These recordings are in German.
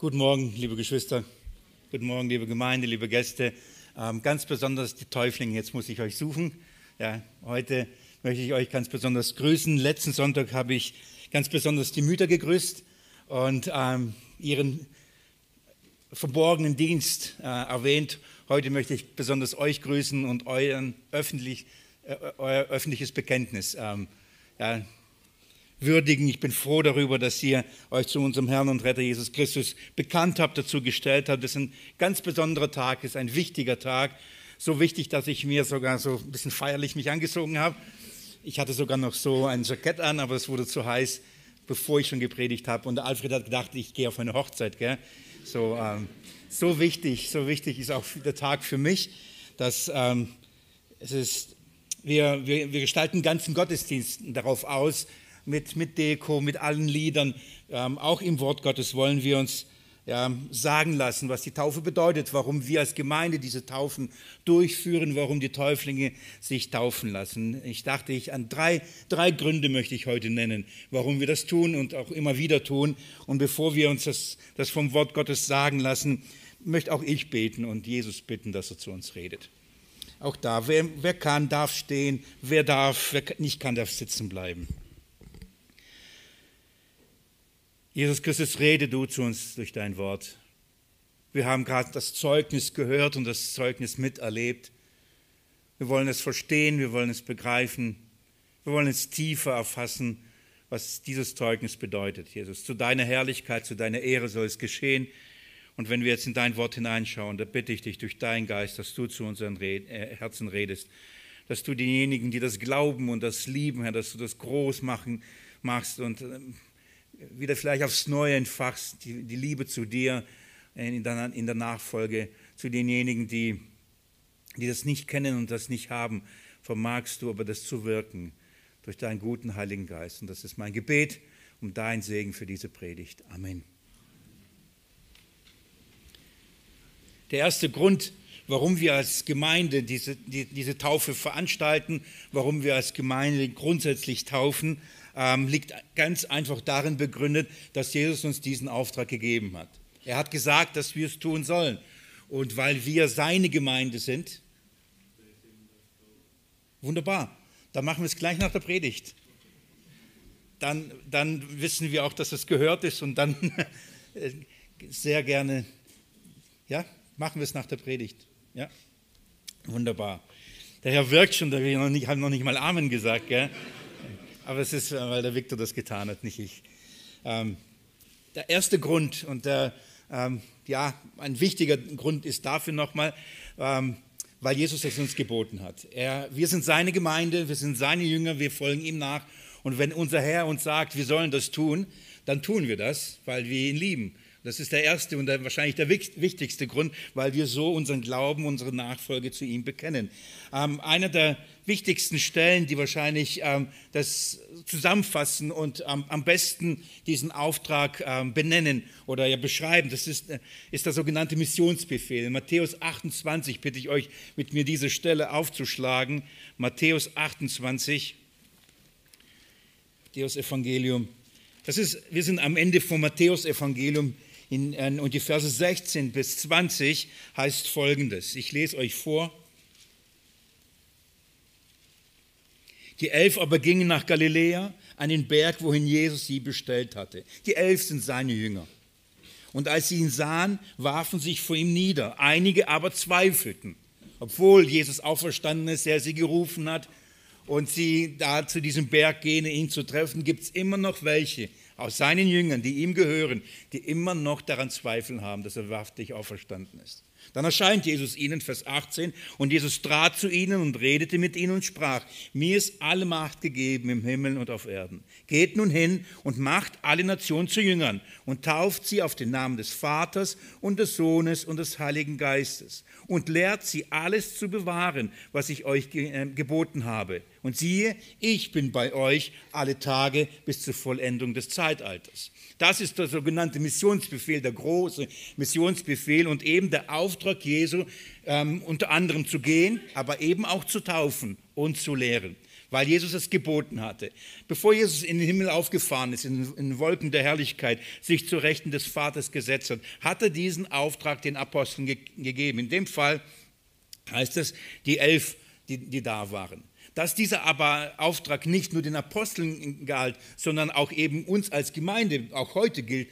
Guten Morgen, liebe Geschwister. Guten Morgen, liebe Gemeinde, liebe Gäste. Ähm, ganz besonders die Täuflinge. Jetzt muss ich euch suchen. Ja, heute möchte ich euch ganz besonders grüßen. Letzten Sonntag habe ich ganz besonders die Mütter gegrüßt und ähm, ihren verborgenen Dienst äh, erwähnt. Heute möchte ich besonders euch grüßen und euren öffentlich, äh, euer öffentliches Bekenntnis ähm, ja, würdigen. Ich bin froh darüber, dass ihr euch zu unserem Herrn und Retter Jesus Christus bekannt habt, dazu gestellt habt. Das ist ein ganz besonderer Tag, ist ein wichtiger Tag. So wichtig, dass ich mir sogar so ein bisschen feierlich mich angezogen habe. Ich hatte sogar noch so ein Jackett an, aber es wurde zu heiß, bevor ich schon gepredigt habe. Und Alfred hat gedacht, ich gehe auf eine Hochzeit. Gell? So, ähm, so wichtig, so wichtig ist auch der Tag für mich, dass ähm, es ist, wir, wir, wir gestalten ganzen Gottesdienst darauf aus, mit, mit Deko, mit allen Liedern. Ähm, auch im Wort Gottes wollen wir uns ja, sagen lassen, was die Taufe bedeutet, warum wir als Gemeinde diese Taufen durchführen, warum die Täuflinge sich taufen lassen. Ich dachte, ich an drei, drei Gründe möchte ich heute nennen, warum wir das tun und auch immer wieder tun. Und bevor wir uns das, das vom Wort Gottes sagen lassen, möchte auch ich beten und Jesus bitten, dass er zu uns redet. Auch da, wer, wer kann, darf stehen, wer darf, wer nicht kann, darf sitzen bleiben. Jesus Christus, rede du zu uns durch dein Wort. Wir haben gerade das Zeugnis gehört und das Zeugnis miterlebt. Wir wollen es verstehen, wir wollen es begreifen, wir wollen es tiefer erfassen, was dieses Zeugnis bedeutet, Jesus. Zu deiner Herrlichkeit, zu deiner Ehre soll es geschehen. Und wenn wir jetzt in dein Wort hineinschauen, da bitte ich dich durch deinen Geist, dass du zu unseren äh, Herzen redest, dass du diejenigen, die das glauben und das lieben, Herr, dass du das groß machen machst und ähm, wieder vielleicht aufs Neue entfachst, die, die Liebe zu dir in der, in der Nachfolge, zu denjenigen, die, die das nicht kennen und das nicht haben, vermagst du aber das zu wirken durch deinen guten Heiligen Geist. Und das ist mein Gebet um dein Segen für diese Predigt. Amen. Der erste Grund, warum wir als Gemeinde diese, die, diese Taufe veranstalten, warum wir als Gemeinde grundsätzlich taufen, ähm, liegt ganz einfach darin begründet, dass Jesus uns diesen Auftrag gegeben hat. Er hat gesagt, dass wir es tun sollen. Und weil wir seine Gemeinde sind, wunderbar, dann machen wir es gleich nach der Predigt. Dann, dann wissen wir auch, dass es gehört ist und dann sehr gerne, ja, machen wir es nach der Predigt. Ja, wunderbar. Der Herr wirkt schon, wir haben noch nicht mal Amen gesagt. Gell? Aber es ist, weil der Viktor das getan hat, nicht ich. Ähm, der erste Grund und der, ähm, ja, ein wichtiger Grund ist dafür nochmal, ähm, weil Jesus es uns geboten hat. Er, wir sind seine Gemeinde, wir sind seine Jünger, wir folgen ihm nach. Und wenn unser Herr uns sagt, wir sollen das tun, dann tun wir das, weil wir ihn lieben. Das ist der erste und der, wahrscheinlich der wichtigste Grund, weil wir so unseren Glauben, unsere Nachfolge zu ihm bekennen. Ähm, einer der wichtigsten Stellen, die wahrscheinlich ähm, das zusammenfassen und ähm, am besten diesen Auftrag ähm, benennen oder ja beschreiben, das ist, äh, ist der sogenannte Missionsbefehl. In Matthäus 28 bitte ich euch, mit mir diese Stelle aufzuschlagen. Matthäus 28, Matthäus Evangelium. Das ist, wir sind am Ende vom Matthäus Evangelium in, äh, und die Verse 16 bis 20 heißt folgendes. Ich lese euch vor. Die elf aber gingen nach Galiläa, an den Berg, wohin Jesus sie bestellt hatte. Die elf sind seine Jünger. Und als sie ihn sahen, warfen sich vor ihm nieder. Einige aber zweifelten. Obwohl Jesus auferstanden ist, der sie gerufen hat und sie da zu diesem Berg gehen, ihn zu treffen, gibt es immer noch welche, aus seinen Jüngern, die ihm gehören, die immer noch daran zweifeln haben, dass er wahrhaftig auferstanden ist. Dann erscheint Jesus ihnen, Vers 18, und Jesus trat zu ihnen und redete mit ihnen und sprach, mir ist alle Macht gegeben im Himmel und auf Erden. Geht nun hin und macht alle Nationen zu Jüngern und tauft sie auf den Namen des Vaters und des Sohnes und des Heiligen Geistes und lehrt sie alles zu bewahren, was ich euch äh, geboten habe. Und siehe, ich bin bei euch alle Tage bis zur Vollendung des Zeitalters. Das ist der sogenannte Missionsbefehl, der große Missionsbefehl und eben der Auftrag Jesu, ähm, unter anderem zu gehen, aber eben auch zu taufen und zu lehren. weil Jesus es geboten hatte. Bevor Jesus in den Himmel aufgefahren ist, in, in Wolken der Herrlichkeit, sich zu Rechten des Vaters gesetzt hat, hat er diesen Auftrag den Aposteln ge gegeben. In dem Fall heißt es, die elf, die, die da waren. Dass dieser aber Auftrag nicht nur den Aposteln galt, sondern auch eben uns als Gemeinde, auch heute gilt,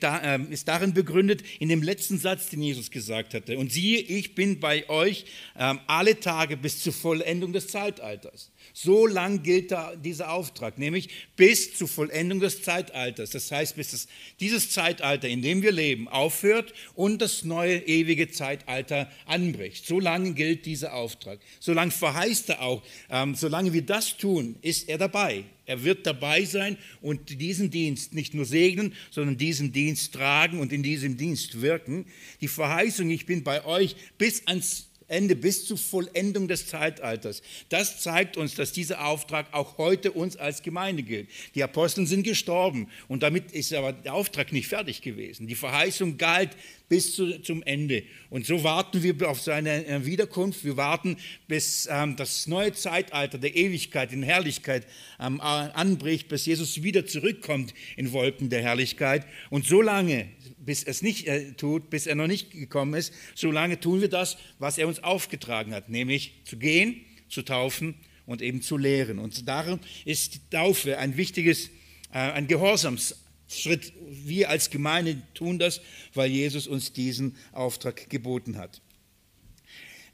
da, äh, ist darin begründet in dem letzten Satz, den Jesus gesagt hatte. Und siehe, ich bin bei euch äh, alle Tage bis zur Vollendung des Zeitalters. So lang gilt da dieser Auftrag, nämlich bis zur Vollendung des Zeitalters. Das heißt, bis das, dieses Zeitalter, in dem wir leben, aufhört und das neue ewige Zeitalter anbricht. So lange gilt dieser Auftrag. So lange verheißt er auch, ähm, solange wir das tun, ist er dabei. Er wird dabei sein und diesen Dienst nicht nur segnen, sondern diesen Dienst tragen und in diesem Dienst wirken. Die Verheißung, ich bin bei euch bis ans Ende, bis zur Vollendung des Zeitalters. Das zeigt uns, dass dieser Auftrag auch heute uns als Gemeinde gilt. Die Apostel sind gestorben und damit ist aber der Auftrag nicht fertig gewesen. Die Verheißung galt bis zu, zum Ende. Und so warten wir auf seine äh, Wiederkunft. Wir warten, bis ähm, das neue Zeitalter der Ewigkeit in Herrlichkeit ähm, anbricht, bis Jesus wieder zurückkommt in Wolken der Herrlichkeit. Und so lange, bis er es nicht äh, tut, bis er noch nicht gekommen ist, so lange tun wir das, was er uns aufgetragen hat, nämlich zu gehen, zu taufen und eben zu lehren. Und darum ist die Taufe ein wichtiges, äh, ein Gehorsams Schritt. Wir als Gemeinde tun das, weil Jesus uns diesen Auftrag geboten hat.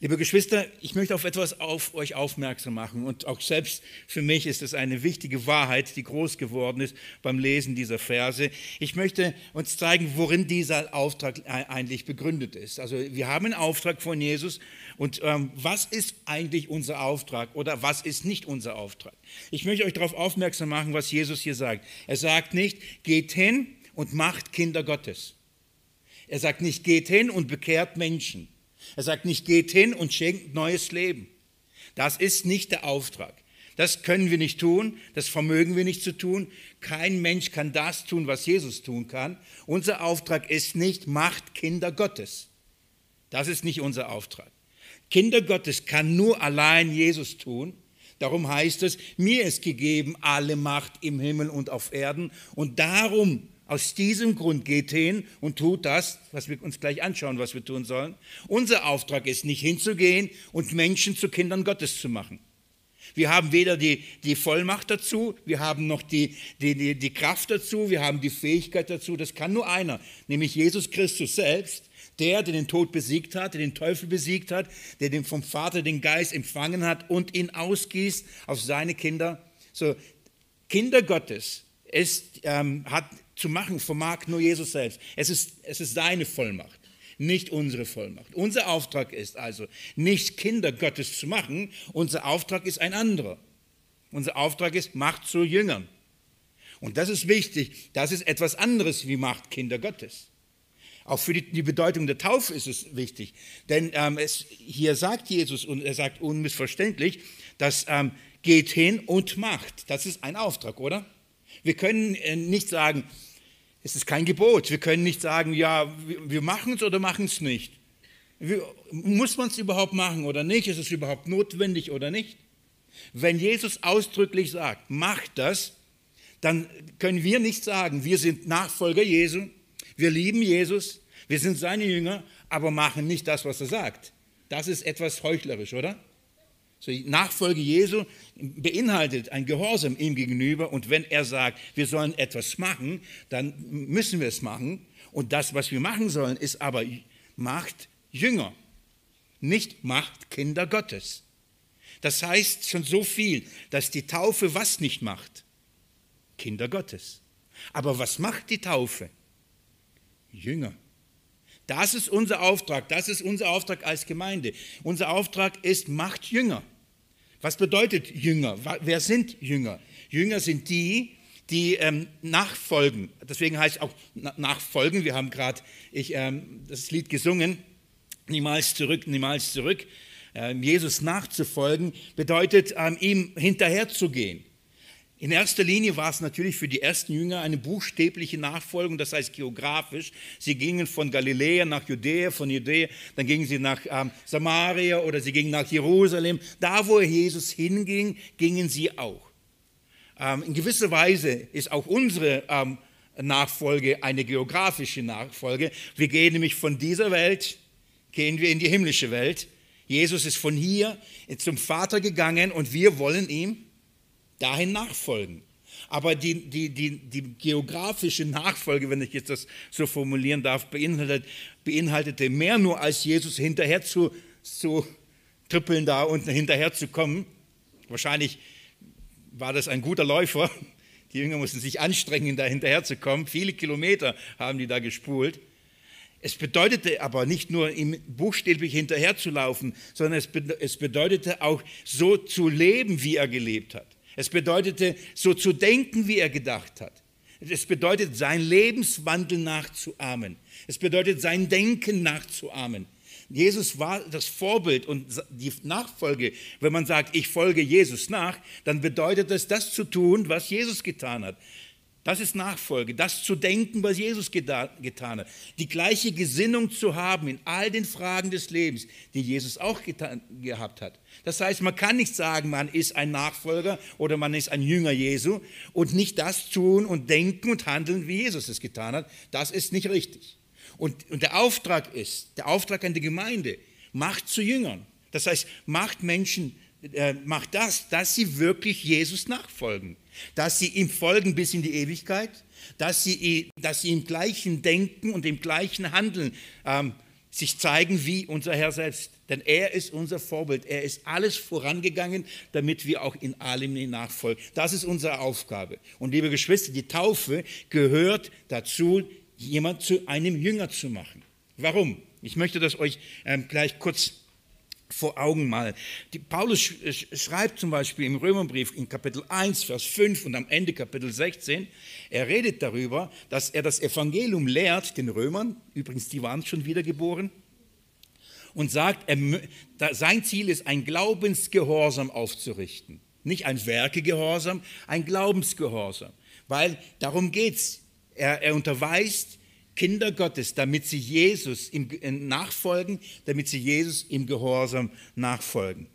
Liebe Geschwister, ich möchte auf etwas auf euch aufmerksam machen und auch selbst für mich ist es eine wichtige Wahrheit, die groß geworden ist beim Lesen dieser Verse. Ich möchte uns zeigen, worin dieser Auftrag eigentlich begründet ist. Also wir haben einen Auftrag von Jesus und ähm, was ist eigentlich unser Auftrag oder was ist nicht unser Auftrag? Ich möchte euch darauf aufmerksam machen, was Jesus hier sagt. Er sagt nicht, geht hin und macht Kinder Gottes. Er sagt nicht, geht hin und bekehrt Menschen. Er sagt nicht, geht hin und schenkt neues Leben. Das ist nicht der Auftrag. Das können wir nicht tun, das vermögen wir nicht zu tun. Kein Mensch kann das tun, was Jesus tun kann. Unser Auftrag ist nicht, macht Kinder Gottes. Das ist nicht unser Auftrag. Kinder Gottes kann nur allein Jesus tun. Darum heißt es, mir ist gegeben alle Macht im Himmel und auf Erden. Und darum aus diesem Grund geht hin und tut das, was wir uns gleich anschauen, was wir tun sollen. Unser Auftrag ist nicht hinzugehen und Menschen zu Kindern Gottes zu machen. Wir haben weder die, die Vollmacht dazu, wir haben noch die, die, die, Kraft dazu, wir haben die Fähigkeit dazu. Das kann nur einer, nämlich Jesus Christus selbst, der, der den Tod besiegt hat, der den Teufel besiegt hat, der den vom Vater den Geist empfangen hat und ihn ausgießt auf seine Kinder. So, Kinder Gottes ist, ähm, hat zu machen vermag nur Jesus selbst. Es ist, es ist seine Vollmacht, nicht unsere Vollmacht. Unser Auftrag ist also nicht Kinder Gottes zu machen, unser Auftrag ist ein anderer. Unser Auftrag ist Macht zu Jüngern. Und das ist wichtig, das ist etwas anderes wie Macht Kinder Gottes. Auch für die, die Bedeutung der Taufe ist es wichtig, denn ähm, es, hier sagt Jesus und er sagt unmissverständlich, dass ähm, geht hin und macht. Das ist ein Auftrag, oder? Wir können äh, nicht sagen, es ist kein Gebot. Wir können nicht sagen, ja, wir machen es oder machen es nicht. Muss man es überhaupt machen oder nicht? Ist es überhaupt notwendig oder nicht? Wenn Jesus ausdrücklich sagt, macht das, dann können wir nicht sagen, wir sind Nachfolger Jesu, wir lieben Jesus, wir sind seine Jünger, aber machen nicht das, was er sagt. Das ist etwas heuchlerisch, oder? So, Nachfolge Jesu beinhaltet ein Gehorsam ihm gegenüber und wenn er sagt, wir sollen etwas machen, dann müssen wir es machen. Und das, was wir machen sollen, ist aber macht Jünger, nicht macht Kinder Gottes. Das heißt schon so viel, dass die Taufe was nicht macht? Kinder Gottes. Aber was macht die Taufe? Jünger. Das ist unser Auftrag, das ist unser Auftrag als Gemeinde. Unser Auftrag ist, macht Jünger. Was bedeutet Jünger? Wer sind Jünger? Jünger sind die, die ähm, nachfolgen. Deswegen heißt auch nachfolgen. Wir haben gerade ähm, das Lied gesungen, niemals zurück, niemals zurück. Ähm, Jesus nachzufolgen bedeutet, ähm, ihm hinterherzugehen. In erster Linie war es natürlich für die ersten Jünger eine buchstäbliche Nachfolgung, das heißt geografisch. Sie gingen von Galiläa nach Judäa, von Judäa, dann gingen sie nach ähm, Samaria oder sie gingen nach Jerusalem. Da, wo Jesus hinging, gingen sie auch. Ähm, in gewisser Weise ist auch unsere ähm, Nachfolge eine geografische Nachfolge. Wir gehen nämlich von dieser Welt, gehen wir in die himmlische Welt. Jesus ist von hier zum Vater gegangen und wir wollen ihm dahin nachfolgen. Aber die, die, die, die geografische Nachfolge, wenn ich jetzt das so formulieren darf, beinhaltet, beinhaltete mehr nur als Jesus hinterher zu, zu trippeln da und hinterher zu kommen. Wahrscheinlich war das ein guter Läufer. Die Jünger mussten sich anstrengen, da hinterher zu kommen. Viele Kilometer haben die da gespult. Es bedeutete aber nicht nur ihm buchstäblich hinterher zu laufen, sondern es bedeutete auch so zu leben, wie er gelebt hat. Es bedeutete, so zu denken, wie er gedacht hat. Es bedeutet, sein Lebenswandel nachzuahmen. Es bedeutet, sein Denken nachzuahmen. Jesus war das Vorbild und die Nachfolge. Wenn man sagt, ich folge Jesus nach, dann bedeutet es, das zu tun, was Jesus getan hat. Das ist Nachfolge, das zu denken, was Jesus getan hat. Die gleiche Gesinnung zu haben in all den Fragen des Lebens, die Jesus auch getan, gehabt hat. Das heißt, man kann nicht sagen, man ist ein Nachfolger oder man ist ein Jünger Jesu und nicht das tun und denken und handeln, wie Jesus es getan hat. Das ist nicht richtig. Und, und der Auftrag ist, der Auftrag an die Gemeinde, macht zu Jüngern. Das heißt, macht Menschen, äh, macht das, dass sie wirklich Jesus nachfolgen dass sie ihm folgen bis in die Ewigkeit, dass sie, dass sie im gleichen Denken und im gleichen Handeln ähm, sich zeigen wie unser Herr selbst. Denn er ist unser Vorbild. Er ist alles vorangegangen, damit wir auch in allem nachfolgen. Das ist unsere Aufgabe. Und liebe Geschwister, die Taufe gehört dazu, jemand zu einem Jünger zu machen. Warum? Ich möchte das euch ähm, gleich kurz vor Augen mal. Die, Paulus schreibt zum Beispiel im Römerbrief in Kapitel 1, Vers 5 und am Ende Kapitel 16, er redet darüber, dass er das Evangelium lehrt, den Römern, übrigens, die waren schon wiedergeboren, und sagt, er, sein Ziel ist, ein Glaubensgehorsam aufzurichten. Nicht ein Werkegehorsam, ein Glaubensgehorsam. Weil darum geht es. Er, er unterweist Kinder Gottes, damit sie Jesus im, nachfolgen, damit sie Jesus im Gehorsam nachfolgen.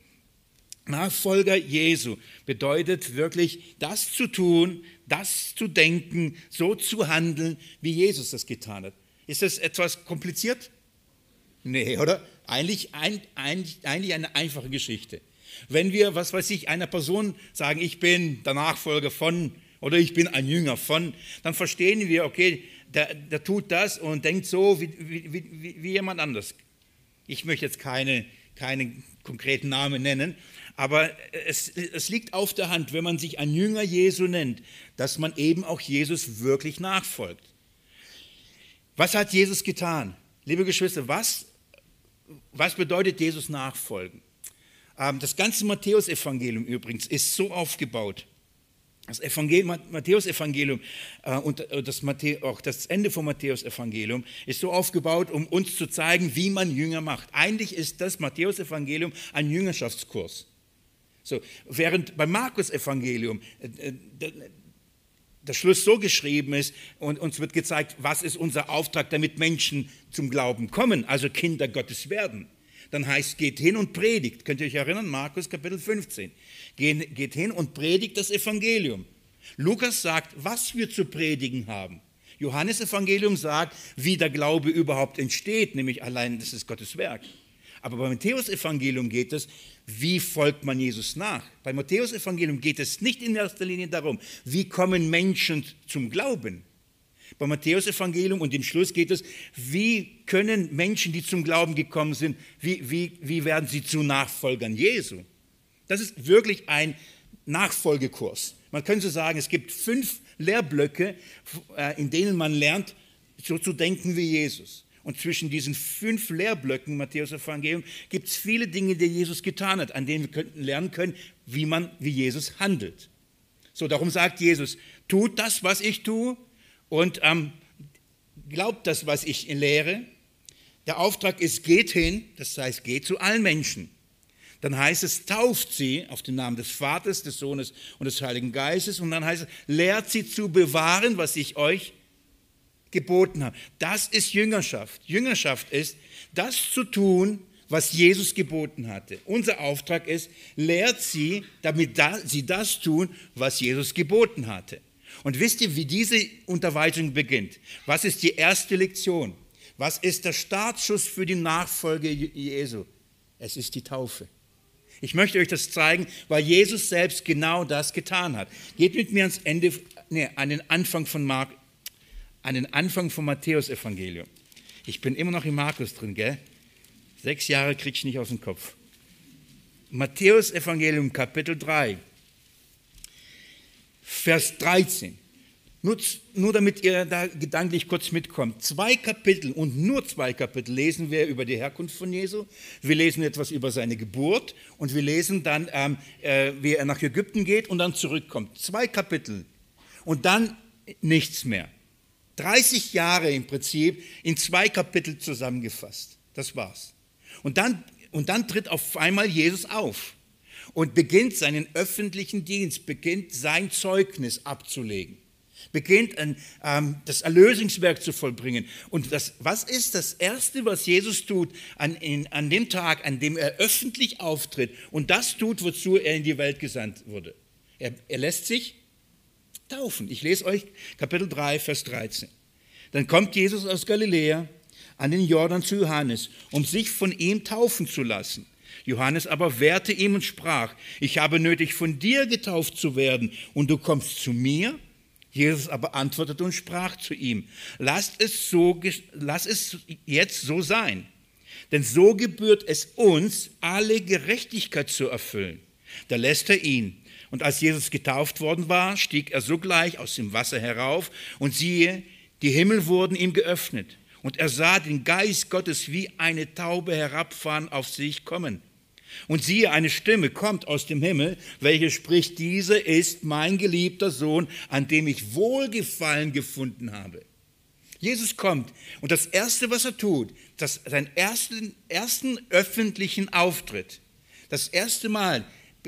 Nachfolger Jesu bedeutet wirklich, das zu tun, das zu denken, so zu handeln, wie Jesus das getan hat. Ist das etwas kompliziert? Nee, oder? Eigentlich, ein, eigentlich, eigentlich eine einfache Geschichte. Wenn wir, was weiß ich, einer Person sagen, ich bin der Nachfolger von oder ich bin ein Jünger von, dann verstehen wir, okay, der, der tut das und denkt so wie, wie, wie, wie jemand anders. Ich möchte jetzt keine, keine konkreten Namen nennen, aber es, es liegt auf der Hand, wenn man sich ein Jünger Jesu nennt, dass man eben auch Jesus wirklich nachfolgt. Was hat Jesus getan? Liebe Geschwister, was, was bedeutet Jesus nachfolgen? Ähm, das ganze Matthäusevangelium übrigens ist so aufgebaut, das Matthäus-Evangelium äh, und äh, das Matthäus, auch das Ende vom Matthäus-Evangelium ist so aufgebaut, um uns zu zeigen, wie man Jünger macht. Eigentlich ist das Matthäus-Evangelium ein Jüngerschaftskurs. So, während beim Markus-Evangelium äh, der Schluss so geschrieben ist und uns wird gezeigt, was ist unser Auftrag, damit Menschen zum Glauben kommen, also Kinder Gottes werden. Dann heißt, geht hin und predigt. Könnt ihr euch erinnern? Markus Kapitel 15 geht hin und predigt das Evangelium. Lukas sagt, was wir zu predigen haben. Johannes Evangelium sagt, wie der Glaube überhaupt entsteht, nämlich allein das ist Gottes Werk. Aber beim Matthäus Evangelium geht es, wie folgt man Jesus nach? Beim Matthäus Evangelium geht es nicht in erster Linie darum, wie kommen Menschen zum Glauben. Beim Matthäus Evangelium und im Schluss geht es, wie können Menschen, die zum Glauben gekommen sind, wie, wie, wie werden sie zu Nachfolgern Jesu? Das ist wirklich ein Nachfolgekurs. Man könnte sagen, es gibt fünf Lehrblöcke, äh, in denen man lernt, so zu denken wie Jesus. Und zwischen diesen fünf Lehrblöcken Matthäus Evangelium gibt es viele Dinge, die Jesus getan hat, an denen wir lernen können, wie man wie Jesus handelt. So, darum sagt Jesus, tut das, was ich tue und ähm, glaubt das, was ich lehre. Der Auftrag ist, geht hin, das heißt, geht zu allen Menschen. Dann heißt es, tauft sie auf den Namen des Vaters, des Sohnes und des Heiligen Geistes. Und dann heißt es, lehrt sie zu bewahren, was ich euch geboten habe. Das ist Jüngerschaft. Jüngerschaft ist, das zu tun, was Jesus geboten hatte. Unser Auftrag ist, lehrt sie, damit sie das tun, was Jesus geboten hatte. Und wisst ihr, wie diese Unterweisung beginnt? Was ist die erste Lektion? Was ist der Startschuss für die Nachfolge Jesu? Es ist die Taufe. Ich möchte euch das zeigen, weil Jesus selbst genau das getan hat. Geht mit mir ans Ende, nee, an den Anfang von Mark, an den Anfang vom Matthäus-Evangelium. Ich bin immer noch in Markus drin, gell? Sechs Jahre krieg ich nicht aus dem Kopf. Matthäus-Evangelium, Kapitel 3, Vers 13. Nur, nur damit ihr da gedanklich kurz mitkommt. Zwei Kapitel und nur zwei Kapitel lesen wir über die Herkunft von Jesu. Wir lesen etwas über seine Geburt und wir lesen dann, ähm, äh, wie er nach Ägypten geht und dann zurückkommt. Zwei Kapitel und dann nichts mehr. 30 Jahre im Prinzip in zwei Kapitel zusammengefasst. Das war's. Und dann, und dann tritt auf einmal Jesus auf und beginnt seinen öffentlichen Dienst, beginnt sein Zeugnis abzulegen beginnt ein, ähm, das Erlösungswerk zu vollbringen. Und das, was ist das Erste, was Jesus tut an, in, an dem Tag, an dem er öffentlich auftritt und das tut, wozu er in die Welt gesandt wurde? Er, er lässt sich taufen. Ich lese euch Kapitel 3, Vers 13. Dann kommt Jesus aus Galiläa an den Jordan zu Johannes, um sich von ihm taufen zu lassen. Johannes aber wehrte ihm und sprach, ich habe nötig, von dir getauft zu werden, und du kommst zu mir? Jesus aber antwortete und sprach zu ihm, lass es, so, lass es jetzt so sein, denn so gebührt es uns, alle Gerechtigkeit zu erfüllen. Da lässt er ihn. Und als Jesus getauft worden war, stieg er sogleich aus dem Wasser herauf und siehe, die Himmel wurden ihm geöffnet. Und er sah den Geist Gottes wie eine Taube herabfahren auf sich kommen. Und siehe, eine Stimme kommt aus dem Himmel, welche spricht, dieser ist mein geliebter Sohn, an dem ich Wohlgefallen gefunden habe. Jesus kommt und das Erste, was er tut, das, sein ersten, ersten öffentlichen Auftritt, das erste Mal,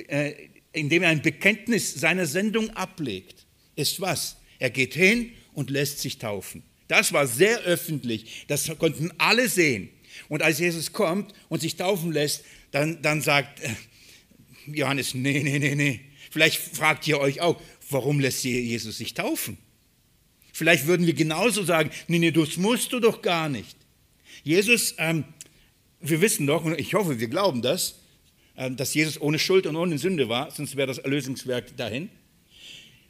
äh, in dem er ein Bekenntnis seiner Sendung ablegt, ist was? Er geht hin und lässt sich taufen. Das war sehr öffentlich, das konnten alle sehen. Und als Jesus kommt und sich taufen lässt, dann, dann sagt äh, Johannes, nee, nee, nee, nee. Vielleicht fragt ihr euch auch, warum lässt Jesus sich taufen? Vielleicht würden wir genauso sagen, nee, nee, das musst du doch gar nicht. Jesus, ähm, wir wissen doch, und ich hoffe, wir glauben das, äh, dass Jesus ohne Schuld und ohne Sünde war, sonst wäre das Erlösungswerk dahin.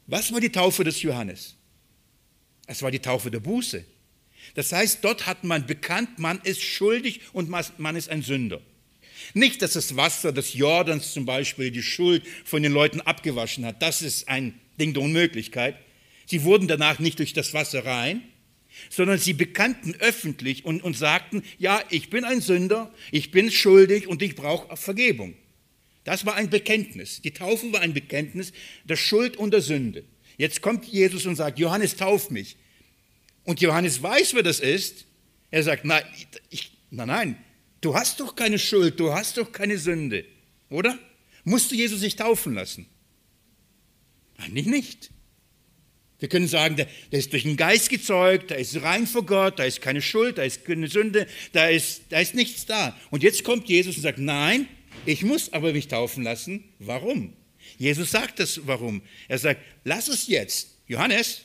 Was war die Taufe des Johannes? Es war die Taufe der Buße. Das heißt, dort hat man bekannt, man ist schuldig und man ist ein Sünder. Nicht, dass das Wasser des Jordans zum Beispiel die Schuld von den Leuten abgewaschen hat. Das ist ein Ding der Unmöglichkeit. Sie wurden danach nicht durch das Wasser rein, sondern sie bekannten öffentlich und, und sagten, ja, ich bin ein Sünder, ich bin schuldig und ich brauche Vergebung. Das war ein Bekenntnis. Die Taufe war ein Bekenntnis der Schuld und der Sünde. Jetzt kommt Jesus und sagt, Johannes, tauf mich. Und Johannes weiß, wer das ist. Er sagt, nein, ich, nein, nein, Du hast doch keine Schuld, du hast doch keine Sünde, oder? Musst du Jesus sich taufen lassen? Eigentlich nicht. Wir können sagen, der, der, ist durch den Geist gezeugt, da ist rein vor Gott, da ist keine Schuld, da ist keine Sünde, da ist, da ist nichts da. Und jetzt kommt Jesus und sagt, nein, ich muss aber mich taufen lassen. Warum? Jesus sagt das, warum. Er sagt, lass es jetzt. Johannes,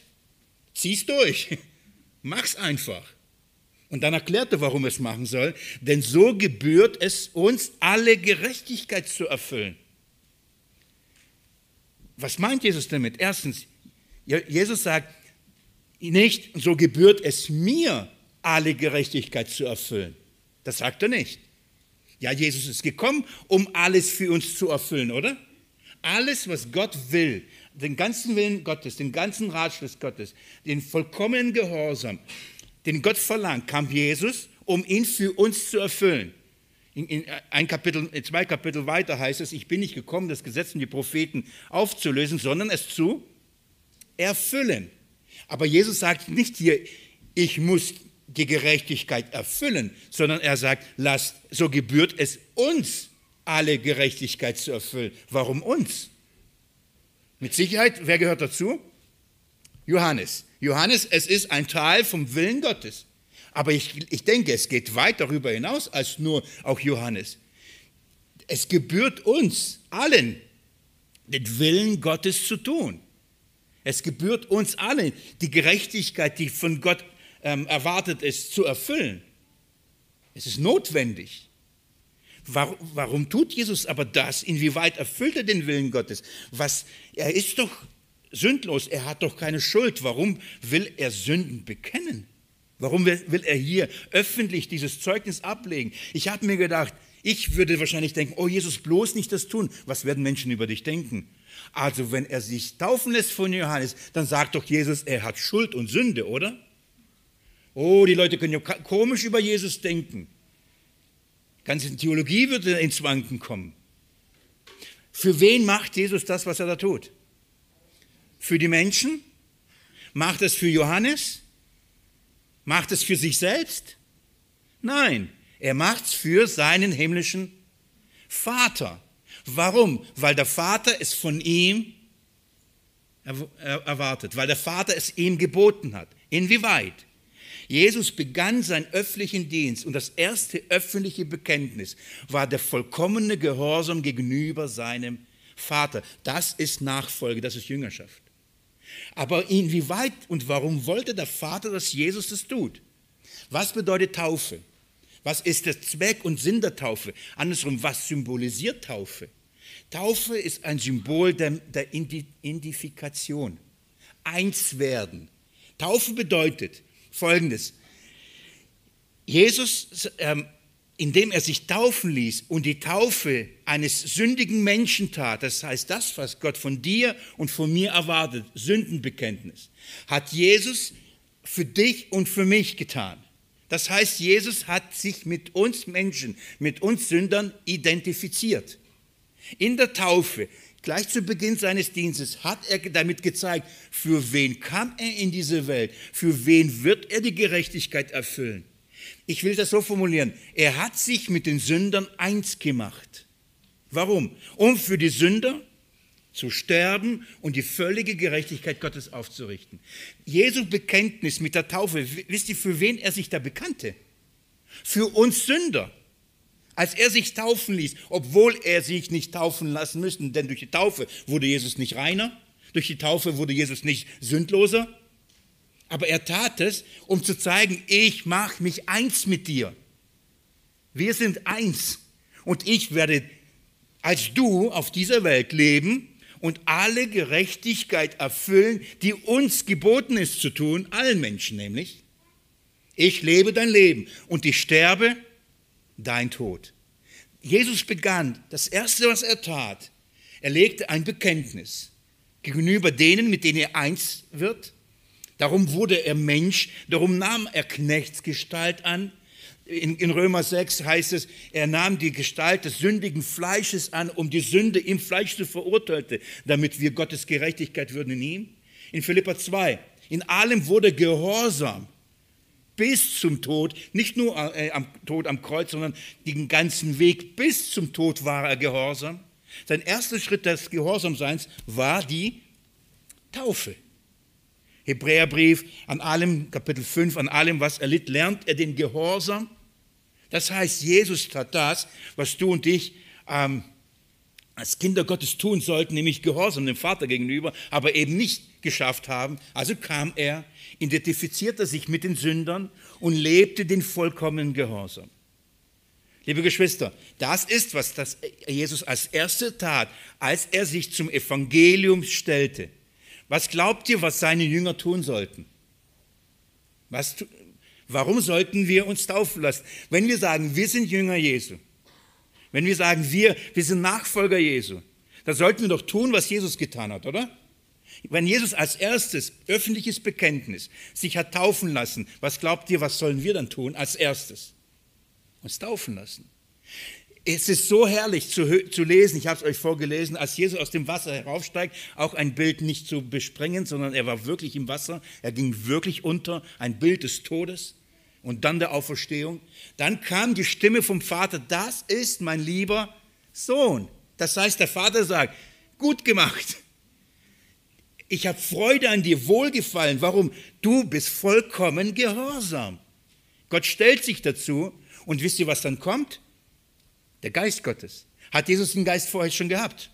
zieh's durch. Mach's einfach. Und dann erklärt er, warum er es machen soll. Denn so gebührt es uns, alle Gerechtigkeit zu erfüllen. Was meint Jesus damit? Erstens, Jesus sagt nicht, so gebührt es mir, alle Gerechtigkeit zu erfüllen. Das sagt er nicht. Ja, Jesus ist gekommen, um alles für uns zu erfüllen, oder? Alles, was Gott will, den ganzen Willen Gottes, den ganzen Ratschluss Gottes, den vollkommenen Gehorsam, den Gott verlangt, kam Jesus, um ihn für uns zu erfüllen. In, in ein Kapitel, zwei Kapitel weiter heißt es, ich bin nicht gekommen, das Gesetz und die Propheten aufzulösen, sondern es zu erfüllen. Aber Jesus sagt nicht hier, ich muss die Gerechtigkeit erfüllen, sondern er sagt, lasst, so gebührt es uns, alle Gerechtigkeit zu erfüllen. Warum uns? Mit Sicherheit, wer gehört dazu? Johannes. Johannes, es ist ein Teil vom Willen Gottes. Aber ich, ich denke, es geht weit darüber hinaus als nur auch Johannes. Es gebührt uns allen, den Willen Gottes zu tun. Es gebührt uns allen, die Gerechtigkeit, die von Gott ähm, erwartet ist, zu erfüllen. Es ist notwendig. Warum, warum, tut Jesus aber das? Inwieweit erfüllt er den Willen Gottes? Was, er ist doch sündlos, er hat doch keine Schuld. Warum will er Sünden bekennen? Warum will er hier öffentlich dieses Zeugnis ablegen? Ich habe mir gedacht, ich würde wahrscheinlich denken, oh Jesus, bloß nicht das tun. Was werden Menschen über dich denken? Also wenn er sich taufen lässt von Johannes, dann sagt doch Jesus, er hat Schuld und Sünde, oder? Oh, die Leute können ja komisch über Jesus denken. Ganze Theologie würde ins Wanken kommen. Für wen macht Jesus das, was er da tut? Für die Menschen? Macht es für Johannes? Macht es für sich selbst? Nein, er macht es für seinen himmlischen Vater. Warum? Weil der Vater es von ihm erwartet, weil der Vater es ihm geboten hat. Inwieweit? Jesus begann seinen öffentlichen Dienst und das erste öffentliche Bekenntnis war der vollkommene Gehorsam gegenüber seinem Vater. Das ist Nachfolge, das ist Jüngerschaft. Aber inwieweit und warum wollte der Vater, dass Jesus das tut? Was bedeutet Taufe? Was ist der Zweck und Sinn der Taufe? Andersrum, was symbolisiert Taufe? Taufe ist ein Symbol der, der Identifikation. Eins werden. Taufe bedeutet Folgendes. Jesus, ähm, indem er sich taufen ließ und die Taufe eines sündigen Menschen tat, das heißt das, was Gott von dir und von mir erwartet, Sündenbekenntnis, hat Jesus für dich und für mich getan. Das heißt, Jesus hat sich mit uns Menschen, mit uns Sündern identifiziert. In der Taufe, gleich zu Beginn seines Dienstes, hat er damit gezeigt, für wen kam er in diese Welt, für wen wird er die Gerechtigkeit erfüllen. Ich will das so formulieren, er hat sich mit den Sündern eins gemacht. Warum? Um für die Sünder zu sterben und die völlige Gerechtigkeit Gottes aufzurichten. Jesu Bekenntnis mit der Taufe, wisst ihr, für wen er sich da bekannte? Für uns Sünder. Als er sich taufen ließ, obwohl er sich nicht taufen lassen müsste, denn durch die Taufe wurde Jesus nicht reiner, durch die Taufe wurde Jesus nicht sündloser, aber er tat es, um zu zeigen, ich mache mich eins mit dir. Wir sind eins und ich werde als du auf dieser Welt leben und alle Gerechtigkeit erfüllen, die uns geboten ist zu tun, allen Menschen nämlich. Ich lebe dein Leben und ich sterbe dein Tod. Jesus begann, das Erste, was er tat, er legte ein Bekenntnis gegenüber denen, mit denen er eins wird. Darum wurde er Mensch, darum nahm er Knechtsgestalt an. In, in, Römer 6 heißt es, er nahm die Gestalt des sündigen Fleisches an, um die Sünde im Fleisch zu verurteilen, damit wir Gottes Gerechtigkeit würden in ihm. In Philippa 2, in allem wurde Gehorsam bis zum Tod, nicht nur äh, am Tod am Kreuz, sondern den ganzen Weg bis zum Tod war er gehorsam. Sein erster Schritt des Gehorsamseins war die Taufe. Hebräerbrief, an allem, Kapitel 5, an allem, was er litt, lernt er den Gehorsam. Das heißt, Jesus tat das, was du und ich ähm, als Kinder Gottes tun sollten, nämlich Gehorsam dem Vater gegenüber, aber eben nicht geschafft haben. Also kam er identifizierte sich mit den Sündern und lebte den vollkommenen Gehorsam. Liebe Geschwister, das ist, was das Jesus als erste tat, als er sich zum Evangelium stellte. Was glaubt ihr, was seine Jünger tun sollten? Was, warum sollten wir uns taufen lassen? Wenn wir sagen, wir sind Jünger Jesu, wenn wir sagen, wir, wir sind Nachfolger Jesu, dann sollten wir doch tun, was Jesus getan hat, oder? Wenn Jesus als erstes öffentliches Bekenntnis sich hat taufen lassen, was glaubt ihr, was sollen wir dann tun als erstes? Uns taufen lassen. Es ist so herrlich zu, zu lesen, ich habe es euch vorgelesen, als Jesus aus dem Wasser heraufsteigt, auch ein Bild nicht zu besprengen, sondern er war wirklich im Wasser, er ging wirklich unter, ein Bild des Todes und dann der Auferstehung. Dann kam die Stimme vom Vater, das ist mein lieber Sohn. Das heißt, der Vater sagt, gut gemacht. Ich habe Freude an dir, Wohlgefallen. Warum? Du bist vollkommen gehorsam. Gott stellt sich dazu und wisst ihr, was dann kommt? Der Geist Gottes. Hat Jesus den Geist vorher schon gehabt?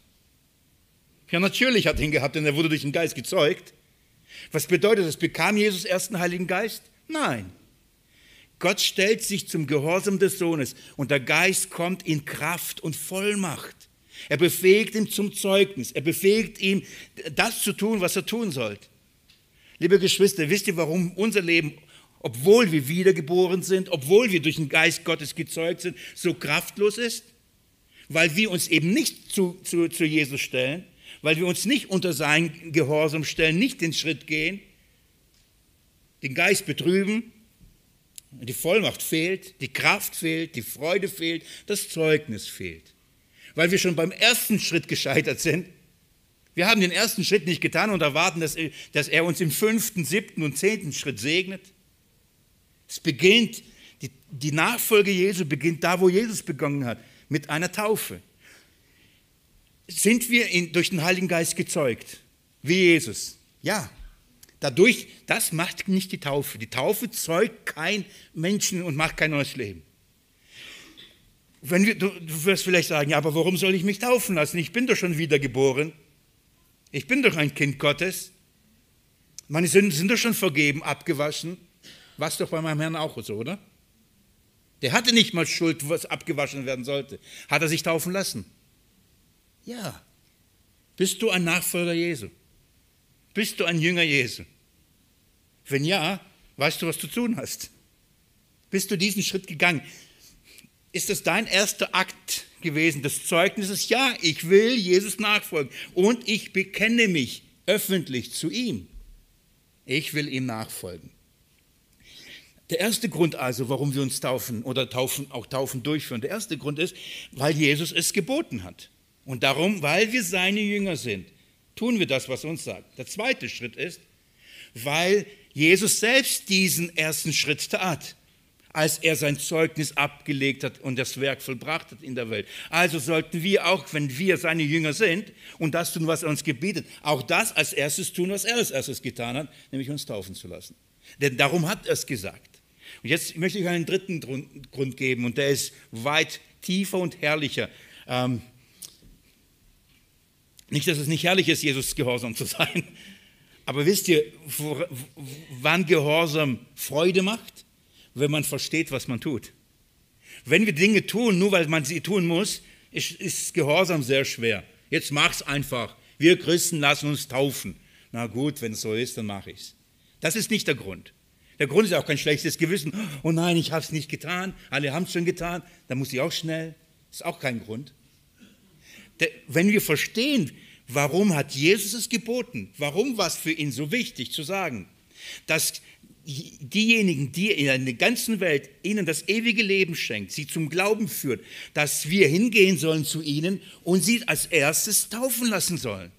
Ja, natürlich hat er ihn gehabt, denn er wurde durch den Geist gezeugt. Was bedeutet das? Bekam Jesus ersten Heiligen Geist? Nein. Gott stellt sich zum Gehorsam des Sohnes und der Geist kommt in Kraft und Vollmacht. Er befähigt ihn zum Zeugnis. Er befähigt ihn, das zu tun, was er tun sollte. Liebe Geschwister, wisst ihr, warum unser Leben, obwohl wir wiedergeboren sind, obwohl wir durch den Geist Gottes gezeugt sind, so kraftlos ist? Weil wir uns eben nicht zu, zu, zu Jesus stellen, weil wir uns nicht unter sein Gehorsam stellen, nicht den Schritt gehen, den Geist betrüben, die Vollmacht fehlt, die Kraft fehlt, die Freude fehlt, das Zeugnis fehlt. Weil wir schon beim ersten Schritt gescheitert sind. Wir haben den ersten Schritt nicht getan und erwarten, dass, dass er uns im fünften, siebten und zehnten Schritt segnet. Es beginnt, die, die Nachfolge Jesu beginnt da, wo Jesus begonnen hat, mit einer Taufe. Sind wir in, durch den Heiligen Geist gezeugt, wie Jesus? Ja, Dadurch, das macht nicht die Taufe. Die Taufe zeugt kein Menschen und macht kein neues Leben. Wenn wir, du, du wirst vielleicht sagen, ja, aber warum soll ich mich taufen lassen? Ich bin doch schon wiedergeboren. Ich bin doch ein Kind Gottes. Meine Sünden sind doch schon vergeben, abgewaschen. Was doch bei meinem Herrn auch so, oder? Der hatte nicht mal Schuld, was abgewaschen werden sollte. Hat er sich taufen lassen? Ja. Bist du ein Nachfolger Jesu? Bist du ein Jünger Jesu? Wenn ja, weißt du, was du tun hast? Bist du diesen Schritt gegangen? Ist das dein erster Akt gewesen des Zeugnisses? Ja, ich will Jesus nachfolgen und ich bekenne mich öffentlich zu ihm. Ich will ihm nachfolgen. Der erste Grund also, warum wir uns taufen oder taufen, auch Taufen durchführen, der erste Grund ist, weil Jesus es geboten hat. Und darum, weil wir seine Jünger sind, tun wir das, was uns sagt. Der zweite Schritt ist, weil Jesus selbst diesen ersten Schritt tat, als er sein Zeugnis abgelegt hat und das Werk vollbracht hat in der Welt. Also sollten wir auch, wenn wir seine Jünger sind und das tun, was er uns gebietet, auch das als erstes tun, was er als erstes getan hat, nämlich uns taufen zu lassen. Denn darum hat er es gesagt. Und jetzt möchte ich einen dritten Grund geben und der ist weit tiefer und herrlicher. Ähm, nicht, dass es nicht herrlich ist, Jesus gehorsam zu sein, aber wisst ihr, wann Gehorsam Freude macht? Wenn man versteht, was man tut. Wenn wir Dinge tun, nur weil man sie tun muss, ist, ist Gehorsam sehr schwer. Jetzt mach's einfach. Wir Christen lassen uns taufen. Na gut, wenn es so ist, dann mache ich's. Das ist nicht der Grund. Der Grund ist auch kein schlechtes Gewissen. Oh nein, ich habe es nicht getan. Alle haben es schon getan. Da muss ich auch schnell. Ist auch kein Grund. Wenn wir verstehen, Warum hat Jesus es geboten? Warum war es für ihn so wichtig zu sagen, dass diejenigen, die in der ganzen Welt ihnen das ewige Leben schenkt, sie zum Glauben führt, dass wir hingehen sollen zu ihnen und sie als erstes taufen lassen sollen.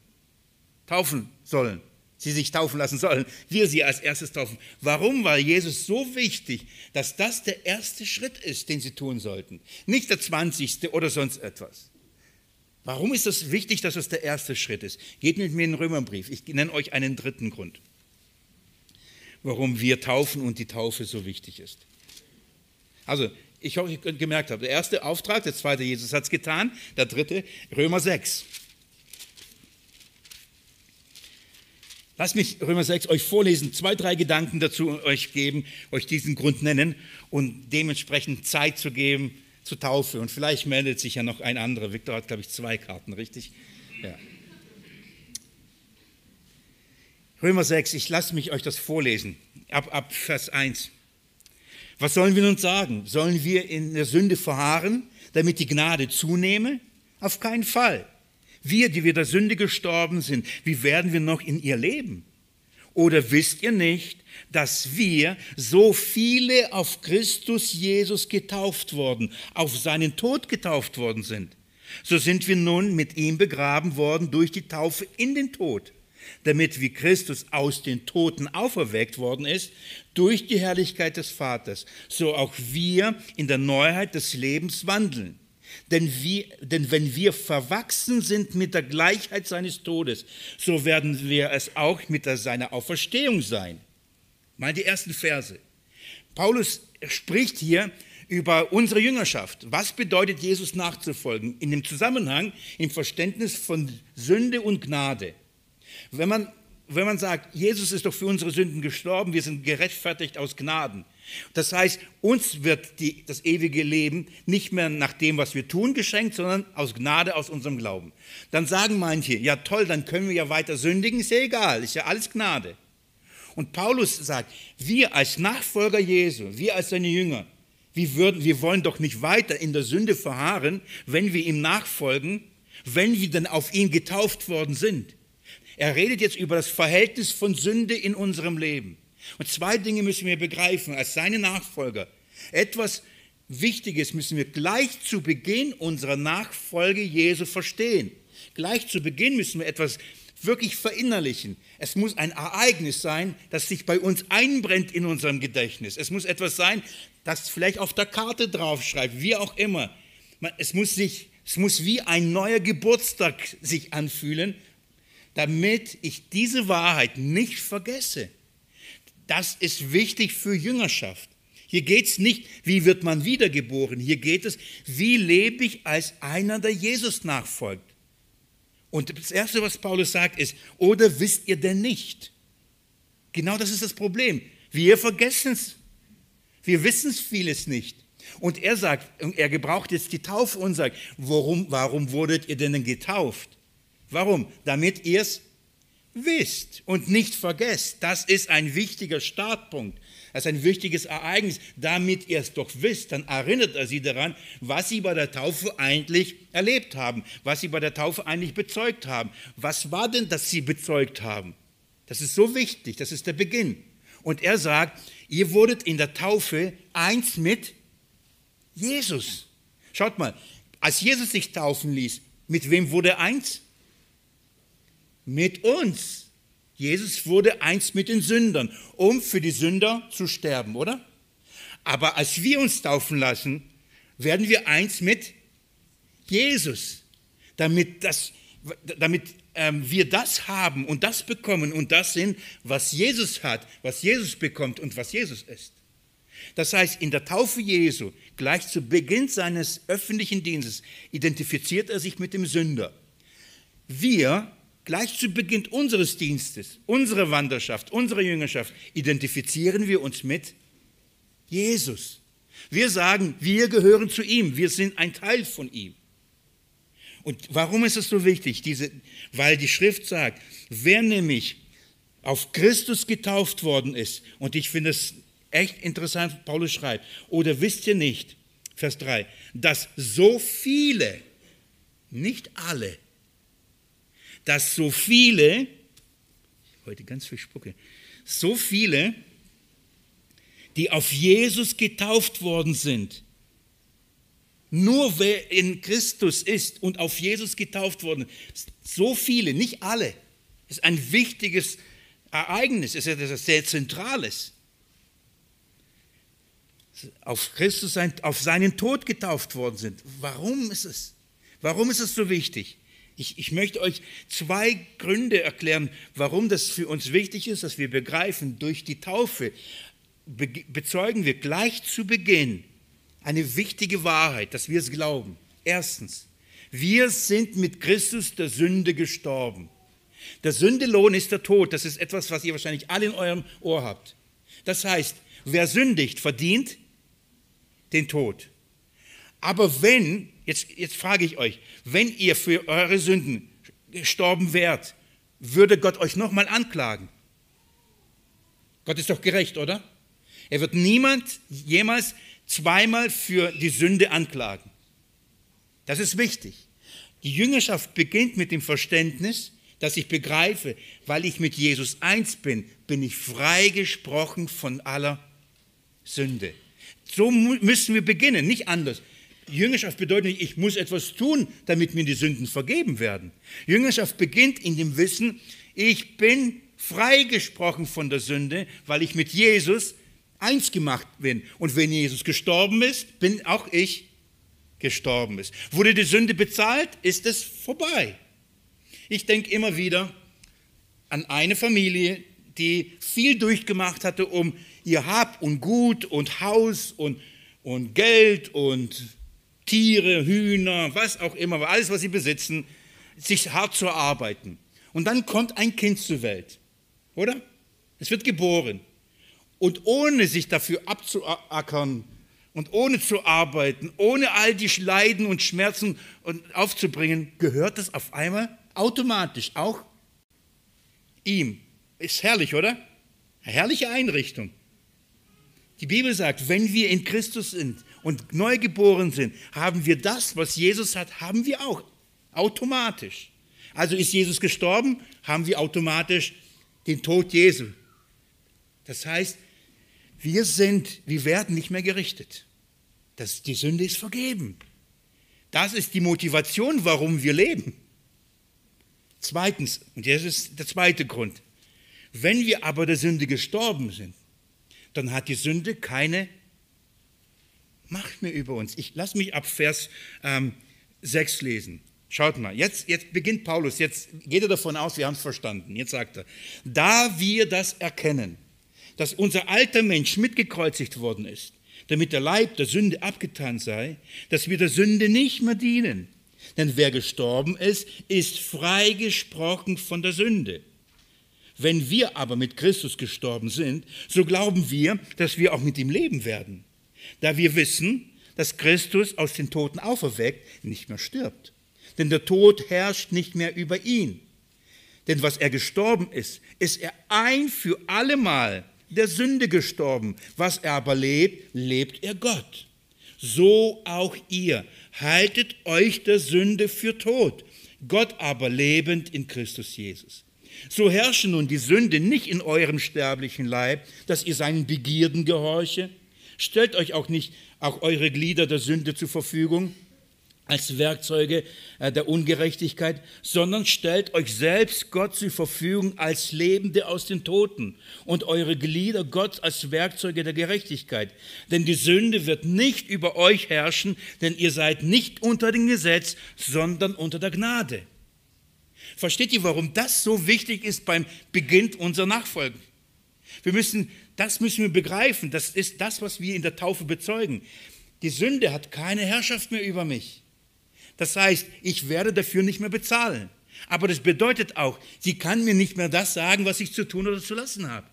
Taufen sollen. Sie sich taufen lassen sollen. Wir sie als erstes taufen. Warum war Jesus so wichtig, dass das der erste Schritt ist, den sie tun sollten? Nicht der zwanzigste oder sonst etwas. Warum ist es wichtig, dass es der erste Schritt ist? Geht mit mir in den Römerbrief. Ich nenne euch einen dritten Grund, warum wir taufen und die Taufe so wichtig ist. Also, ich hoffe, ihr gemerkt habt, der erste Auftrag, der zweite, Jesus hat es getan, der dritte, Römer 6. Lasst mich Römer 6 euch vorlesen, zwei, drei Gedanken dazu euch geben, euch diesen Grund nennen und dementsprechend Zeit zu geben, zur Taufe. Und vielleicht meldet sich ja noch ein anderer. Viktor hat, glaube ich, zwei Karten, richtig? Ja. Römer 6, ich lasse mich euch das vorlesen, ab, ab Vers 1. Was sollen wir nun sagen? Sollen wir in der Sünde verharren, damit die Gnade zunehme? Auf keinen Fall. Wir, die wir der Sünde gestorben sind, wie werden wir noch in ihr leben? Oder wisst ihr nicht, dass wir, so viele auf Christus Jesus getauft worden, auf seinen Tod getauft worden sind? So sind wir nun mit ihm begraben worden durch die Taufe in den Tod, damit wie Christus aus den Toten auferweckt worden ist, durch die Herrlichkeit des Vaters, so auch wir in der Neuheit des Lebens wandeln. Denn, wir, denn wenn wir verwachsen sind mit der Gleichheit seines Todes, so werden wir es auch mit der, seiner Auferstehung sein. Mal die ersten Verse. Paulus spricht hier über unsere Jüngerschaft. Was bedeutet Jesus nachzufolgen? In dem Zusammenhang, im Verständnis von Sünde und Gnade. Wenn man, wenn man sagt, Jesus ist doch für unsere Sünden gestorben, wir sind gerechtfertigt aus Gnaden. Das heißt, uns wird die, das ewige Leben nicht mehr nach dem, was wir tun, geschenkt, sondern aus Gnade, aus unserem Glauben. Dann sagen manche, ja toll, dann können wir ja weiter sündigen, ist ja egal, ist ja alles Gnade. Und Paulus sagt, wir als Nachfolger Jesu, wir als seine Jünger, wir, würden, wir wollen doch nicht weiter in der Sünde verharren, wenn wir ihm nachfolgen, wenn wir dann auf ihn getauft worden sind. Er redet jetzt über das Verhältnis von Sünde in unserem Leben. Und zwei Dinge müssen wir begreifen als seine Nachfolger. Etwas Wichtiges müssen wir gleich zu Beginn unserer Nachfolge Jesu verstehen. Gleich zu Beginn müssen wir etwas wirklich verinnerlichen. Es muss ein Ereignis sein, das sich bei uns einbrennt in unserem Gedächtnis. Es muss etwas sein, das vielleicht auf der Karte draufschreibt, wie auch immer. Es muss, sich, es muss wie ein neuer Geburtstag sich anfühlen, damit ich diese Wahrheit nicht vergesse. Das ist wichtig für Jüngerschaft. Hier geht es nicht, wie wird man wiedergeboren. Hier geht es, wie lebe ich als einer, der Jesus nachfolgt. Und das Erste, was Paulus sagt, ist, oder wisst ihr denn nicht? Genau das ist das Problem. Wir vergessen es. Wir wissen es vieles nicht. Und er sagt, er gebraucht jetzt die Taufe und sagt, warum, warum wurdet ihr denn getauft? Warum? Damit ihr es wisst und nicht vergesst. Das ist ein wichtiger Startpunkt. Das ist ein wichtiges Ereignis. Damit ihr es doch wisst, dann erinnert er sie daran, was sie bei der Taufe eigentlich erlebt haben, was sie bei der Taufe eigentlich bezeugt haben. Was war denn, dass sie bezeugt haben? Das ist so wichtig, das ist der Beginn. Und er sagt, ihr wurdet in der Taufe eins mit Jesus. Schaut mal, als Jesus sich taufen ließ, mit wem wurde er eins? Mit uns. Jesus wurde eins mit den Sündern, um für die Sünder zu sterben, oder? Aber als wir uns taufen lassen, werden wir eins mit Jesus, damit, das, damit ähm, wir das haben und das bekommen und das sind, was Jesus hat, was Jesus bekommt und was Jesus ist. Das heißt, in der Taufe Jesu, gleich zu Beginn seines öffentlichen Dienstes, identifiziert er sich mit dem Sünder. Wir Gleich zu Beginn unseres Dienstes, unserer Wanderschaft, unserer Jüngerschaft identifizieren wir uns mit Jesus. Wir sagen, wir gehören zu ihm, wir sind ein Teil von ihm. Und warum ist es so wichtig? Diese, weil die Schrift sagt, wer nämlich auf Christus getauft worden ist, und ich finde es echt interessant, Paulus schreibt, oder wisst ihr nicht, Vers 3, dass so viele, nicht alle, dass so viele, heute ganz viel Spucke, so viele, die auf Jesus getauft worden sind, nur wer in Christus ist und auf Jesus getauft worden ist, so viele, nicht alle, ist ein wichtiges Ereignis, ist etwas sehr Zentrales. Auf Christus, auf seinen Tod getauft worden sind. Warum ist es? Warum ist es so wichtig? Ich, ich, möchte euch zwei Gründe erklären, warum das für uns wichtig ist, dass wir begreifen, durch die Taufe be bezeugen wir gleich zu Beginn eine wichtige Wahrheit, dass wir es glauben. Erstens, wir sind mit Christus der Sünde gestorben. Der Sündelohn ist der Tod. Das ist etwas, was ihr wahrscheinlich alle in eurem Ohr habt. Das heißt, wer sündigt, verdient den Tod. Aber wenn, jetzt, jetzt frage ich euch, wenn ihr für eure Sünden gestorben wärt, würde Gott euch nochmal anklagen? Gott ist doch gerecht, oder? Er wird niemand jemals zweimal für die Sünde anklagen. Das ist wichtig. Die Jüngerschaft beginnt mit dem Verständnis, dass ich begreife, weil ich mit Jesus eins bin, bin ich freigesprochen von aller Sünde. So müssen wir beginnen, nicht anders. Jüngerschaft bedeutet nicht, ich muss etwas tun, damit mir die Sünden vergeben werden. Jüngerschaft beginnt in dem Wissen, ich bin freigesprochen von der Sünde, weil ich mit Jesus eins gemacht bin. Und wenn Jesus gestorben ist, bin auch ich gestorben ist. Wurde die Sünde bezahlt, ist es vorbei. Ich denke immer wieder an eine Familie, die viel durchgemacht hatte, um ihr Hab und Gut und Haus und, und Geld und Tiere, Hühner, was auch immer, alles, was sie besitzen, sich hart zu erarbeiten. Und dann kommt ein Kind zur Welt, oder? Es wird geboren. Und ohne sich dafür abzuackern und ohne zu arbeiten, ohne all die Leiden und Schmerzen aufzubringen, gehört das auf einmal automatisch auch ihm. Ist herrlich, oder? Eine herrliche Einrichtung. Die Bibel sagt, wenn wir in Christus sind und neu geboren sind, haben wir das, was Jesus hat, haben wir auch. Automatisch. Also ist Jesus gestorben, haben wir automatisch den Tod Jesu. Das heißt, wir sind, wir werden nicht mehr gerichtet. Das, die Sünde ist vergeben. Das ist die Motivation, warum wir leben. Zweitens, und das ist der zweite Grund, wenn wir aber der Sünde gestorben sind, dann hat die Sünde keine Macht mehr über uns. Ich lasse mich ab Vers ähm, 6 lesen. Schaut mal, jetzt, jetzt beginnt Paulus, jetzt geht er davon aus, wir haben es verstanden. Jetzt sagt er, da wir das erkennen, dass unser alter Mensch mitgekreuzigt worden ist, damit der Leib der Sünde abgetan sei, dass wir der Sünde nicht mehr dienen. Denn wer gestorben ist, ist freigesprochen von der Sünde. Wenn wir aber mit Christus gestorben sind, so glauben wir, dass wir auch mit ihm leben werden, da wir wissen, dass Christus aus den Toten auferweckt nicht mehr stirbt. Denn der Tod herrscht nicht mehr über ihn. Denn was er gestorben ist, ist er ein für allemal der Sünde gestorben. Was er aber lebt, lebt er Gott. So auch ihr. Haltet euch der Sünde für tot, Gott aber lebend in Christus Jesus. So herrsche nun die Sünde nicht in eurem sterblichen Leib, dass ihr seinen Begierden gehorche. Stellt euch auch nicht auch eure Glieder der Sünde zur Verfügung als Werkzeuge äh, der Ungerechtigkeit, sondern stellt euch selbst Gott zur Verfügung als Lebende aus den Toten und eure Glieder Gott als Werkzeuge der Gerechtigkeit. Denn die Sünde wird nicht über euch herrschen, denn ihr seid nicht unter dem Gesetz, sondern unter der Gnade. Versteht ihr, warum das so wichtig ist beim Beginn unserer Nachfolge? Wir müssen, das müssen wir begreifen. Das ist das, was wir in der Taufe bezeugen. Die Sünde hat keine Herrschaft mehr über mich. Das heißt, ich werde dafür nicht mehr bezahlen. Aber das bedeutet auch, sie kann mir nicht mehr das sagen, was ich zu tun oder zu lassen habe.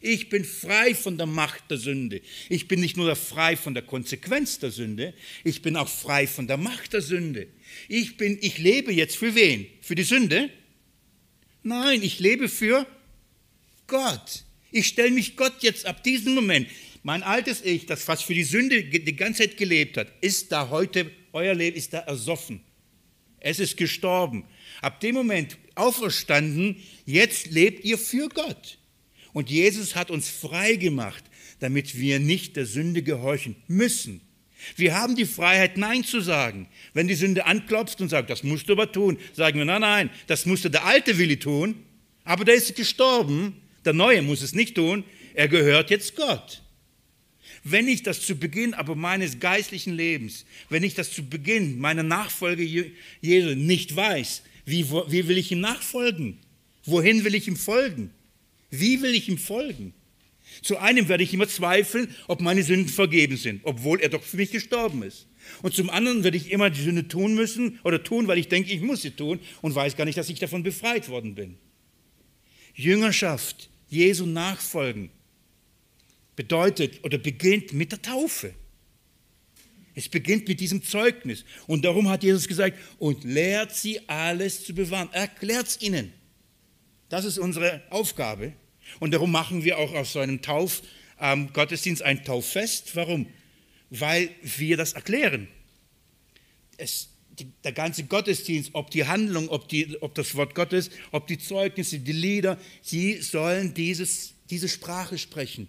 Ich bin frei von der Macht der Sünde. Ich bin nicht nur frei von der Konsequenz der Sünde, ich bin auch frei von der Macht der Sünde. Ich, bin, ich lebe jetzt für wen? Für die Sünde? Nein, ich lebe für Gott. Ich stelle mich Gott jetzt ab diesem Moment. Mein altes Ich, das fast für die Sünde die ganze Zeit gelebt hat, ist da heute, euer Leben ist da ersoffen. Es ist gestorben. Ab dem Moment auferstanden, jetzt lebt ihr für Gott. Und Jesus hat uns frei gemacht, damit wir nicht der Sünde gehorchen müssen. Wir haben die Freiheit, Nein zu sagen. Wenn die Sünde anklopft und sagt, das musst du aber tun, sagen wir, nein, nein, das musste der alte Willi tun, aber der ist gestorben, der Neue muss es nicht tun, er gehört jetzt Gott. Wenn ich das zu Beginn aber meines geistlichen Lebens, wenn ich das zu Beginn meiner Nachfolge Jesu nicht weiß, wie, wie will ich ihm nachfolgen? Wohin will ich ihm folgen? Wie will ich ihm folgen? Zu einem werde ich immer zweifeln, ob meine Sünden vergeben sind, obwohl er doch für mich gestorben ist. Und zum anderen werde ich immer die Sünde tun müssen oder tun, weil ich denke, ich muss sie tun und weiß gar nicht, dass ich davon befreit worden bin. Jüngerschaft, Jesu nachfolgen, bedeutet oder beginnt mit der Taufe. Es beginnt mit diesem Zeugnis. Und darum hat Jesus gesagt, und lehrt sie alles zu bewahren. Erklärt es ihnen. Das ist unsere Aufgabe. Und darum machen wir auch aus so einem Taufgottesdienst ähm, ein Tauffest. Warum? Weil wir das erklären. Es, der ganze Gottesdienst, ob die Handlung, ob, die, ob das Wort Gottes, ob die Zeugnisse, die Lieder, sie sollen dieses, diese Sprache sprechen.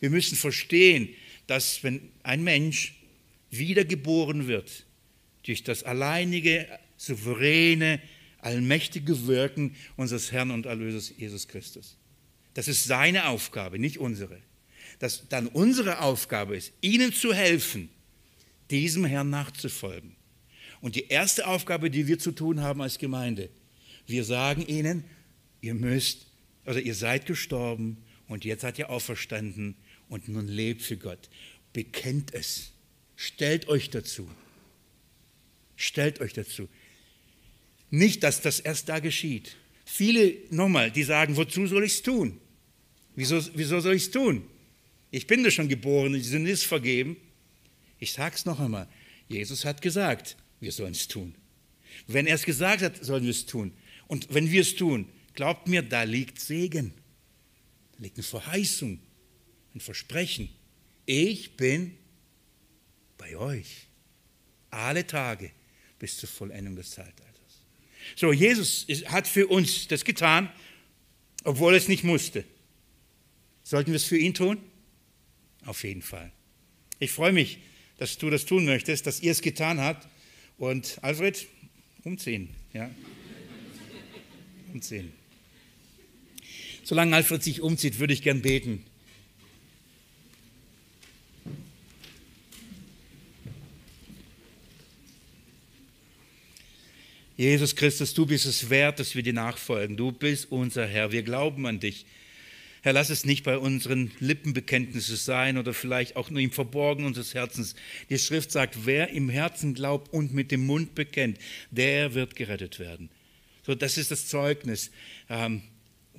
Wir müssen verstehen, dass wenn ein Mensch wiedergeboren wird, durch das alleinige, souveräne, allmächtige Wirken unseres Herrn und Erlösers Jesus Christus. Das ist seine Aufgabe, nicht unsere. Dass dann unsere Aufgabe ist, ihnen zu helfen, diesem Herrn nachzufolgen. Und die erste Aufgabe, die wir zu tun haben als Gemeinde, wir sagen ihnen, ihr müsst, also ihr seid gestorben und jetzt seid ihr auferstanden und nun lebt für Gott. Bekennt es. Stellt euch dazu. Stellt euch dazu. Nicht, dass das erst da geschieht. Viele, nochmal, die sagen, wozu soll ich es tun? Wieso, wieso soll ich es tun? Ich bin da schon geboren, die Sünde ist vergeben. Ich sage es noch einmal. Jesus hat gesagt, wir sollen es tun. Wenn er es gesagt hat, sollen wir es tun. Und wenn wir es tun, glaubt mir, da liegt Segen. Da liegt eine Verheißung, ein Versprechen. Ich bin bei euch alle Tage bis zur Vollendung des Zeitalters. So, Jesus hat für uns das getan, obwohl er es nicht musste. Sollten wir es für ihn tun? Auf jeden Fall. Ich freue mich, dass du das tun möchtest, dass ihr es getan habt. Und Alfred, umziehen. Ja. Umziehen. Solange Alfred sich umzieht, würde ich gern beten. Jesus Christus, du bist es wert, dass wir dir nachfolgen. Du bist unser Herr. Wir glauben an dich. Herr, lass es nicht bei unseren Lippenbekenntnissen sein oder vielleicht auch nur im Verborgen unseres Herzens. Die Schrift sagt, wer im Herzen glaubt und mit dem Mund bekennt, der wird gerettet werden. So, das ist das Zeugnis. Ähm,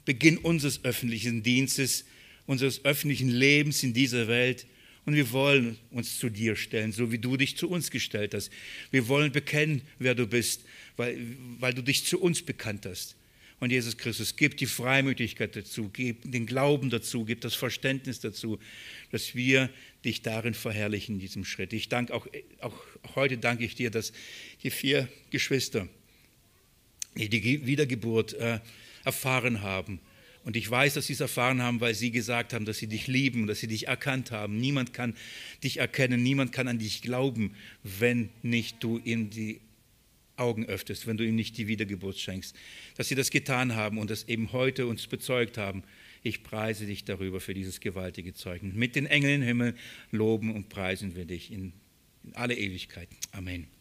Beginn unseres öffentlichen Dienstes, unseres öffentlichen Lebens in dieser Welt. Und wir wollen uns zu dir stellen, so wie du dich zu uns gestellt hast. Wir wollen bekennen, wer du bist weil, weil du dich zu uns bekannt hast. Und Jesus Christus, gib die Freimütigkeit dazu, gib den Glauben dazu, gib das Verständnis dazu, dass wir dich darin verherrlichen in diesem Schritt. Ich danke auch, auch heute danke ich dir, dass die vier Geschwister, die Wiedergeburt äh, erfahren haben, und ich weiß, dass sie es erfahren haben, weil sie gesagt haben, dass sie dich lieben, dass sie dich erkannt haben. Niemand kann dich erkennen, niemand kann an dich glauben, wenn nicht du in die Augen öffnest, wenn du ihm nicht die Wiedergeburt schenkst. Dass sie das getan haben und das eben heute uns bezeugt haben. Ich preise dich darüber für dieses gewaltige Zeugnis. Mit den Engeln im Himmel loben und preisen wir dich in, in alle Ewigkeit. Amen.